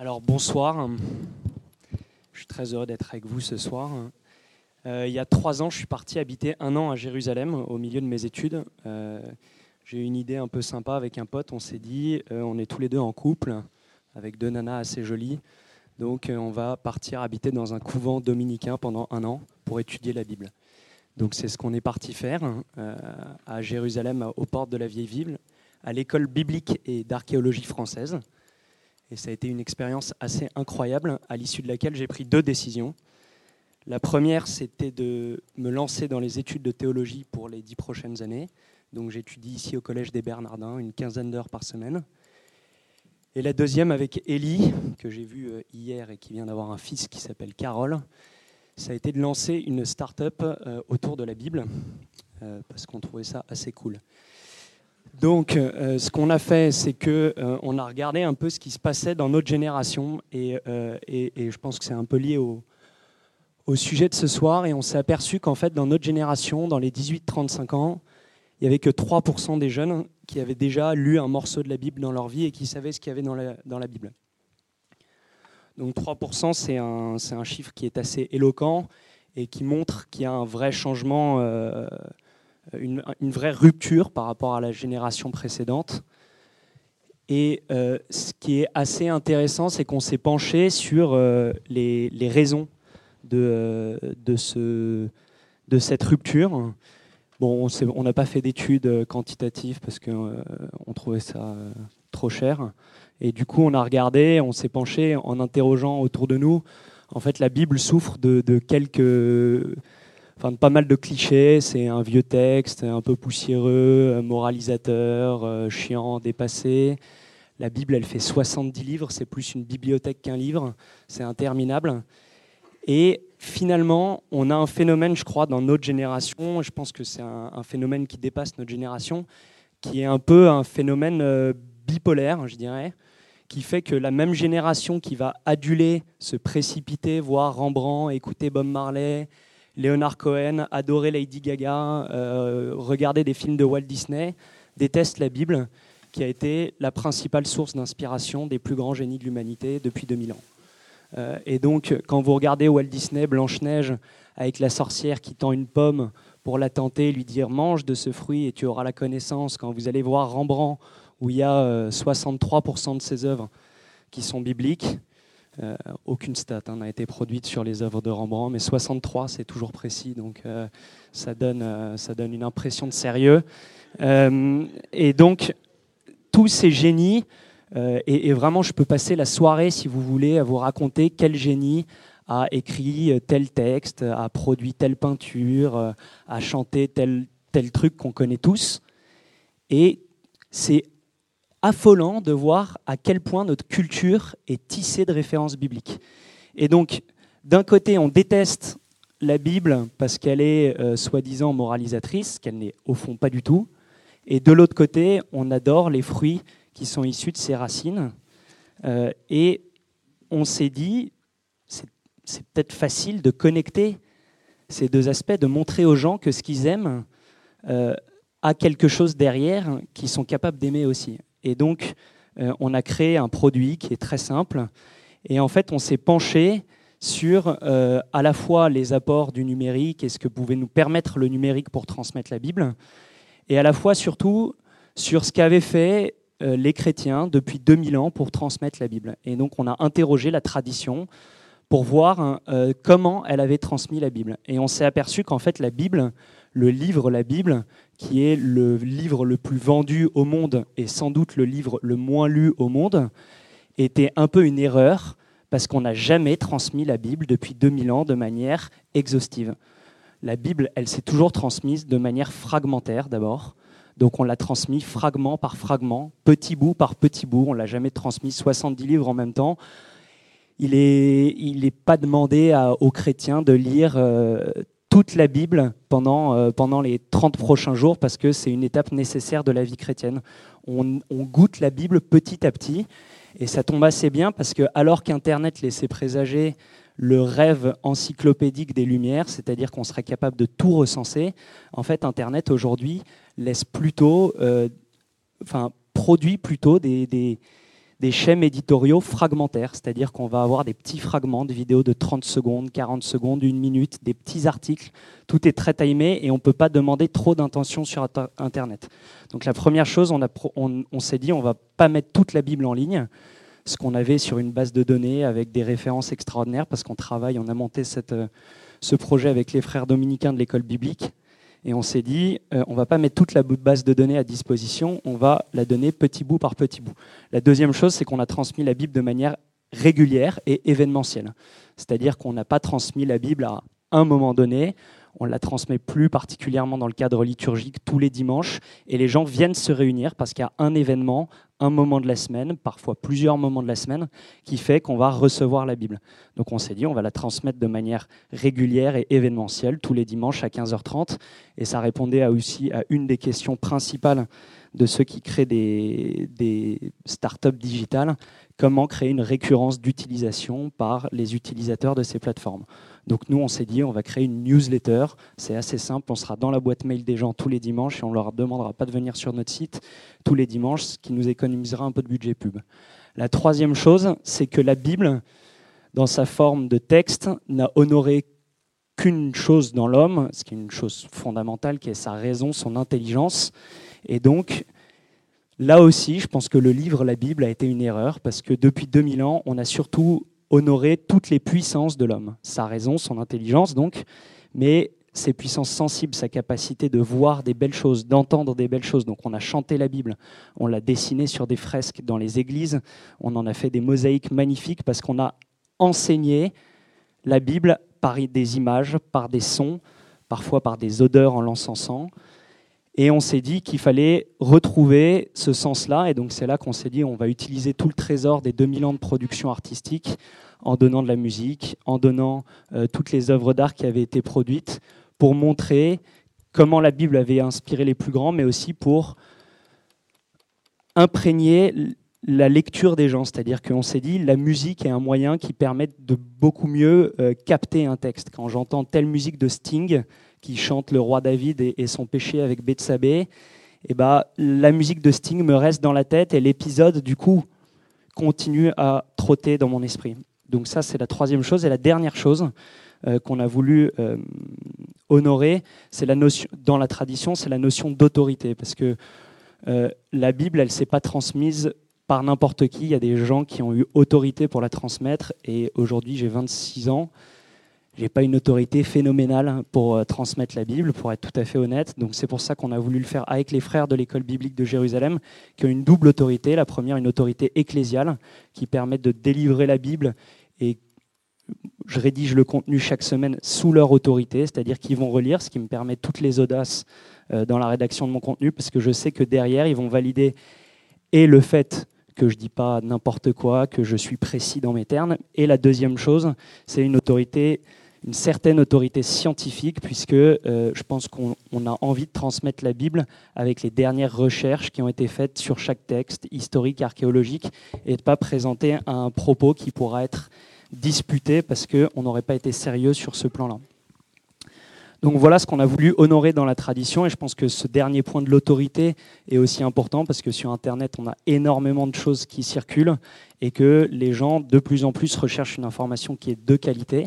Alors bonsoir, je suis très heureux d'être avec vous ce soir. Euh, il y a trois ans, je suis parti habiter un an à Jérusalem au milieu de mes études. Euh, j'ai eu une idée un peu sympa avec un pote, on s'est dit, euh, on est tous les deux en couple, avec deux nanas assez jolies, donc on va partir habiter dans un couvent dominicain pendant un an pour étudier la Bible. Donc c'est ce qu'on est parti faire à Jérusalem, aux portes de la vieille ville, à l'école biblique et d'archéologie française. Et ça a été une expérience assez incroyable, à l'issue de laquelle j'ai pris deux décisions. La première, c'était de me lancer dans les études de théologie pour les dix prochaines années. Donc j'étudie ici au Collège des Bernardins, une quinzaine d'heures par semaine. Et la deuxième, avec Ellie, que j'ai vu euh, hier et qui vient d'avoir un fils qui s'appelle Carole, ça a été de lancer une start-up euh, autour de la Bible, euh, parce qu'on trouvait ça assez cool. Donc, euh, ce qu'on a fait, c'est que euh, on a regardé un peu ce qui se passait dans notre génération, et, euh, je pense que c'est un peu lié au, sujet de ce soir, et on s'est aperçu qu'en fait, dans notre génération, dans les 18-35 ans, il n'y avait que 3% des jeunes qui avaient déjà lu un morceau de la Bible dans leur vie et qui savaient ce qu'il y avait dans la, Bible. Donc 3%, c'est un, un, chiffre qui est assez éloquent et qui montre qu'il y a un vrai changement une, vraie rupture par rapport à la génération précédente. Et euh, ce qui est assez intéressant, c'est qu'on s'est penché sur euh, les, raisons de, euh, de, ce, de, cette rupture. Bon, on n'a pas fait d'études quantitatives parce qu'on trouvait ça trop cher. Et du coup, on a regardé, on s'est penché en interrogeant autour de nous. En fait, la Bible souffre de quelques enfin, pas mal de clichés. C'est un vieux texte, un peu poussiéreux, euh, moralisateur, euh, chiant, dépassé. La Bible, elle fait 70 livres, c'est plus une bibliothèque qu'un livre, c'est interminable. Et finalement, on a un phénomène, je crois, dans notre génération, je pense que c'est un, phénomène qui dépasse notre génération, qui est un peu un phénomène euh, bipolaire, je dirais, qui fait que la même génération qui va aduler, se précipiter, voir Rembrandt, écouter Bob Marley, Leonard Cohen, adorer Lady Gaga, euh, regarder des films de Walt Disney, déteste la Bible, qui a été la principale source d'inspiration des plus grands génies de l'humanité depuis 2000 ans. Euh, et donc, quand vous regardez Walt Disney, Blanche-Neige, avec la sorcière qui tend une pomme pour la tenter, lui dire mange de ce fruit et tu auras la connaissance, quand vous allez voir Rembrandt, où il y a 63% euh, de ses œuvres qui sont bibliques, euh, aucune stat hein, n'a été produite sur les œuvres de Rembrandt, mais 63, c'est toujours précis, donc euh, ça, donne, euh, ça donne une impression de sérieux. et donc, tous ces génies, et, vraiment, je peux passer la soirée, si vous voulez, à vous raconter quel génie a écrit tel texte, a produit telle peinture, a chanté tel, tel truc qu'on connaît tous. Et c'est affolant de voir à quel point notre culture est tissée de références bibliques. Et donc, d'un côté, on déteste la Bible parce qu'elle est euh, soi-disant moralisatrice, qu'elle n'est au fond pas du tout. Et de l'autre côté, on adore les fruits qui sont issus de ses racines. Euh, et on s'est dit, c'est peut-être facile de connecter ces deux aspects, de montrer aux gens que ce qu'ils aiment euh, a quelque chose derrière qu'ils sont capables d'aimer aussi. Et donc, euh, on a créé un produit qui est très simple. Et en fait, on s'est penché sur euh, à la fois les apports du numérique et ce que pouvait nous permettre le numérique pour transmettre la Bible, et à la fois surtout sur ce qu'avaient fait euh, les chrétiens depuis 2000 ans pour transmettre la Bible. Et donc on a interrogé la tradition pour voir hein, comment elle avait transmis la Bible. Et on s'est aperçu qu'en fait la Bible, le livre La Bible, qui est le livre le plus vendu au monde et sans doute le livre le moins lu au monde, était un peu une erreur parce qu'on n'a jamais transmis la Bible depuis 2000 ans de manière exhaustive. La Bible, elle s'est toujours transmise de manière fragmentaire d'abord. Donc on l'a transmis fragment par fragment, petit bout par petit bout. On l'a jamais transmis 70 livres en même temps. Il n'est pas demandé aux chrétiens de lire euh, toute la Bible pendant, euh, les 30 prochains jours parce que c'est une étape nécessaire de la vie chrétienne. On, goûte la Bible petit à petit et ça tombe assez bien parce que alors qu'Internet laissait présager le rêve encyclopédique des Lumières, c'est-à-dire qu'on serait capable de tout recenser, en fait Internet aujourd'hui laisse plutôt, euh, enfin produit plutôt des des schèmes éditoriaux fragmentaires, c'est-à-dire qu'on va avoir des petits fragments de vidéos de 30 secondes, 40 secondes, une minute, des petits articles. Tout est très timé et on ne peut pas demander trop d'intention sur Internet. Donc la première chose, on, s'est dit, on ne va pas mettre toute la Bible en ligne, ce qu'on avait sur une base de données avec des références extraordinaires, parce qu'on travaille, on a monté euh, ce projet avec les frères dominicains de l'école biblique. Et on s'est dit, euh, on ne va pas mettre toute la base de données à disposition, on va la donner petit bout par petit bout. La deuxième chose, c'est qu'on a transmis la Bible de manière régulière et événementielle. C'est-à-dire qu'on n'a pas transmis la Bible à un moment donné, on la transmet plus particulièrement dans le cadre liturgique tous les dimanches, et les gens viennent se réunir parce qu'il y a un événement, un moment de la semaine, parfois plusieurs moments de la semaine, qui fait qu'on va recevoir la Bible. Donc on s'est dit, on va la transmettre de manière régulière et événementielle tous les dimanches à 15h30, et ça répondait aussi à une des questions principales de ceux qui créent des, startups digitales, comment créer une récurrence d'utilisation par les utilisateurs de ces plateformes. Donc nous, on s'est dit, on va créer une newsletter. C'est assez simple, on sera dans la boîte mail des gens tous les dimanches et on leur demandera pas de venir sur notre site tous les dimanches, ce qui nous économisera un peu de budget pub. La troisième chose, c'est que la Bible, dans sa forme de texte, n'a honoré qu'une chose dans l'homme, ce qui est une chose fondamentale, qui est sa raison, son intelligence. Et donc, là aussi, je pense que le livre, la Bible, a été une erreur, parce que depuis 2000 ans, on a surtout honorer toutes les puissances de l'homme, sa raison, son intelligence donc, mais ses puissances sensibles, sa capacité de voir des belles choses, d'entendre des belles choses. Donc on a chanté la Bible, on l'a dessinée sur des fresques dans les églises, on en a fait des mosaïques magnifiques parce qu'on a enseigné la Bible par des images, par des sons, parfois par des odeurs en l'encensant. Et on s'est dit qu'il fallait retrouver ce sens-là. Et donc c'est là qu'on s'est dit on va utiliser tout le trésor des 2000 ans de production artistique en donnant de la musique, en donnant euh, toutes les œuvres d'art qui avaient été produites pour montrer comment la Bible avait inspiré les plus grands, mais aussi pour imprégner la lecture des gens. C'est-à-dire qu'on s'est dit la musique est un moyen qui permet de beaucoup mieux euh, capter un texte. Quand j'entends telle musique de Sting, qui chante le roi David et, son péché avec Bethsabée, et bah, la musique de Sting me reste dans la tête et l'épisode, du coup, continue à trotter dans mon esprit. Donc ça, c'est la troisième chose. Et la dernière chose euh, qu'on a voulu euh, honorer, c'est la notion, dans la tradition, c'est la notion d'autorité. Parce que la Bible, elle ne s'est pas transmise par n'importe qui. Il y a des gens qui ont eu autorité pour la transmettre. Et aujourd'hui, j'ai 26 ans n'ai pas une autorité phénoménale pour euh, transmettre la Bible, pour être tout à fait honnête. Donc c'est pour ça qu'on a voulu le faire avec les frères de l'école biblique de Jérusalem, qui ont une double autorité. La première, une autorité ecclésiale, qui permet de délivrer la Bible et je rédige le contenu chaque semaine sous leur autorité, c'est-à-dire qu'ils vont relire, ce qui me permet toutes les audaces euh, dans la rédaction de mon contenu, parce que je sais que derrière, ils vont valider et le fait que je ne dis pas n'importe quoi, que je suis précis dans mes termes. Et la deuxième chose, c'est une autorité une certaine autorité scientifique, puisque euh, je pense qu'on a envie de transmettre la Bible avec les dernières recherches qui ont été faites sur chaque texte historique, archéologique, et de ne pas présenter un propos qui pourra être disputé parce qu'on n'aurait pas été sérieux sur ce plan-là. Donc voilà ce qu'on a voulu honorer dans la tradition et je pense que ce dernier point de l'autorité est aussi important parce que sur Internet, on a énormément de choses qui circulent et que les gens de plus en plus recherchent une information qui est de qualité.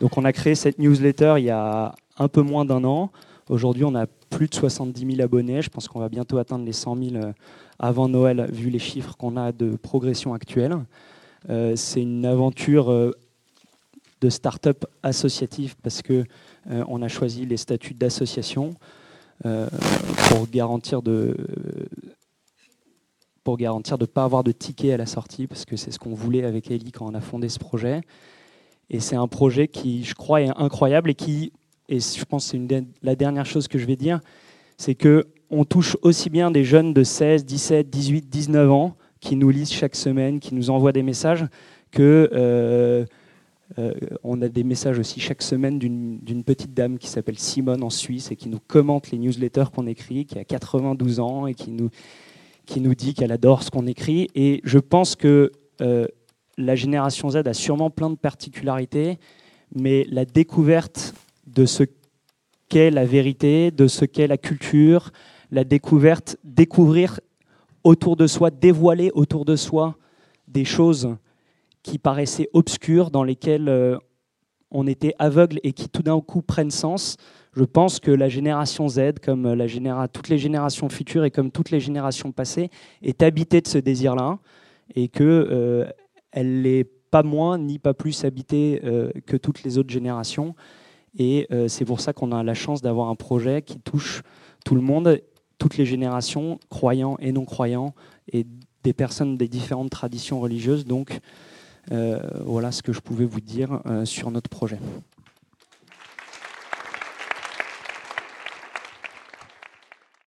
Donc on a créé cette newsletter il y a un peu moins d'un an. Aujourd'hui, on a plus de 70 000 abonnés. Je pense qu'on va bientôt atteindre les 100 000 euh, avant Noël, vu les chiffres qu'on a de progression actuelle. Euh, c'est une aventure euh, de start-up associative parce que on a choisi les statuts d'association pour garantir de pour garantir de ne pas avoir de tickets à la sortie, parce que c'est ce qu'on voulait avec Ellie quand on a fondé ce projet. Et c'est un projet qui, je crois, est incroyable et qui, et je pense que c'est la dernière chose que je vais dire, c'est que on touche aussi bien des jeunes de 16, 17, 18, 19 ans qui nous lisent chaque semaine, qui nous envoient des messages, que euh, euh, on a des messages aussi chaque semaine d'une petite dame qui s'appelle Simone en Suisse et qui nous commente les newsletters qu'on écrit, qui a 92 ans et qui nous, qui nous dit qu'elle adore ce qu'on écrit. Et je pense que euh, la génération Z a sûrement plein de particularités, mais la découverte de ce qu'est la vérité, de ce qu'est la culture, la découverte, découvrir autour de soi, dévoiler autour de soi des choses qui paraissaient obscures, dans lesquelles euh, on était aveugle et qui tout d'un coup prennent sens. Je pense que la génération Z, comme la toutes les générations futures et comme toutes les générations passées, est habitée de ce désir-là et qu'elle euh, n'est pas moins ni pas plus habitée euh, que toutes les autres générations. Et euh, c'est pour ça qu'on a la chance d'avoir un projet qui touche tout le monde, toutes les générations, croyants et non croyants, et des personnes des différentes traditions religieuses. Donc, euh, voilà ce que je pouvais vous dire euh, sur notre projet.